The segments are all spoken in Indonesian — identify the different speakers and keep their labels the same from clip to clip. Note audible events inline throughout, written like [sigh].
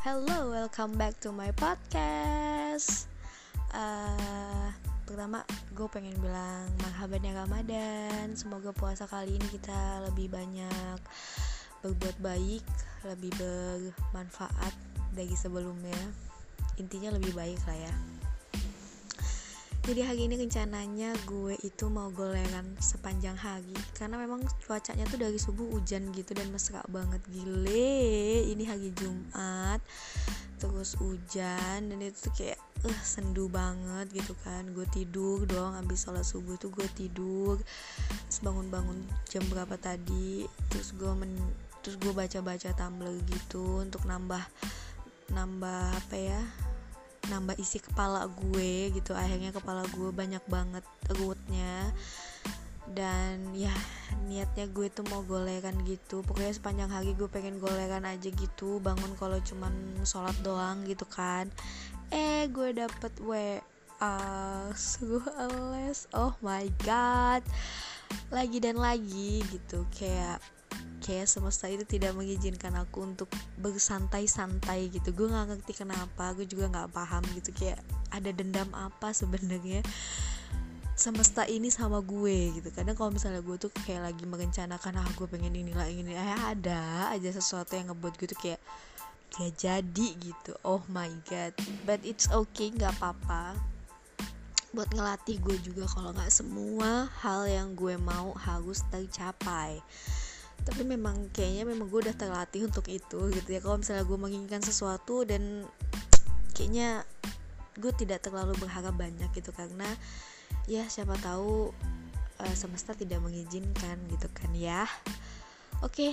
Speaker 1: Hello, welcome back to my podcast. Uh, pertama, gue pengen bilang marhaban ya Ramadan. Semoga puasa kali ini kita lebih banyak berbuat baik, lebih bermanfaat dari sebelumnya. Intinya lebih baik lah ya. Jadi hari ini rencananya gue itu mau goleran sepanjang hari. Karena memang cuacanya tuh dari subuh hujan gitu dan mesra banget. Gile, ini hari Jumat Terus hujan dan itu tuh kayak uh, sendu banget gitu kan. Gue tidur doang abis sholat subuh tuh gue tidur. Terus bangun-bangun jam berapa tadi Terus gue men terus gue baca-baca Tumblr gitu untuk nambah nambah apa ya nambah isi kepala gue gitu akhirnya kepala gue banyak banget rootnya dan ya niatnya gue tuh mau goleran gitu. Pokoknya sepanjang hari gue pengen goleran aja gitu bangun kalau cuman sholat doang gitu kan. Eh gue dapet WA suruh les. Oh my god. Lagi dan lagi gitu kayak kayak semesta itu tidak mengizinkan aku untuk bersantai-santai gitu. Gue nggak ngerti kenapa gue juga nggak paham gitu. Kayak ada dendam apa sebenarnya semesta ini sama gue gitu. Kadang kalau misalnya gue tuh kayak lagi merencanakan ah gue pengen ini lah ini. Eh ada aja sesuatu yang ngebuat gue tuh kayak gak jadi gitu. Oh my god. But it's okay nggak apa-apa. Buat ngelatih gue juga kalau nggak semua hal yang gue mau harus tercapai tapi memang kayaknya memang gue udah terlatih untuk itu gitu ya. Kalau misalnya gue menginginkan sesuatu dan kayaknya gue tidak terlalu berharap banyak gitu. Karena ya siapa tahu uh, semesta tidak mengizinkan gitu kan ya. Oke okay.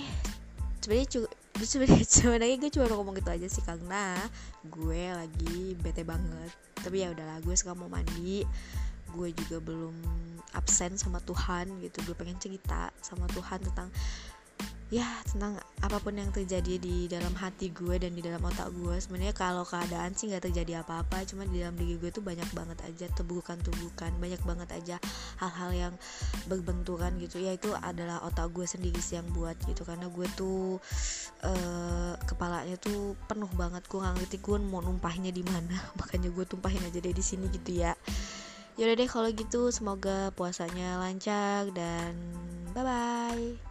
Speaker 1: sebenarnya sebenarnya [laughs] sebenarnya gue cuma ngomong gitu aja sih. Karena gue lagi bete banget. Tapi ya udahlah gue sekarang mau mandi. Gue juga belum absen sama Tuhan gitu. Gue pengen cerita sama Tuhan tentang ya tentang apa pun yang terjadi di dalam hati gue dan di dalam otak gue sebenarnya kalau keadaan sih nggak terjadi apa-apa cuma di dalam diri gue tuh banyak banget aja tebukan-tebukan banyak banget aja hal-hal yang berbenturan gitu. Ya itu adalah otak gue sendiri sih yang buat gitu karena gue tuh uh, kepalanya tuh penuh banget gue nggak ngerti gue mau numpahnya di mana. [laughs] Makanya gue tumpahin aja deh di sini gitu ya. Yaudah deh kalau gitu semoga puasanya lancar dan bye bye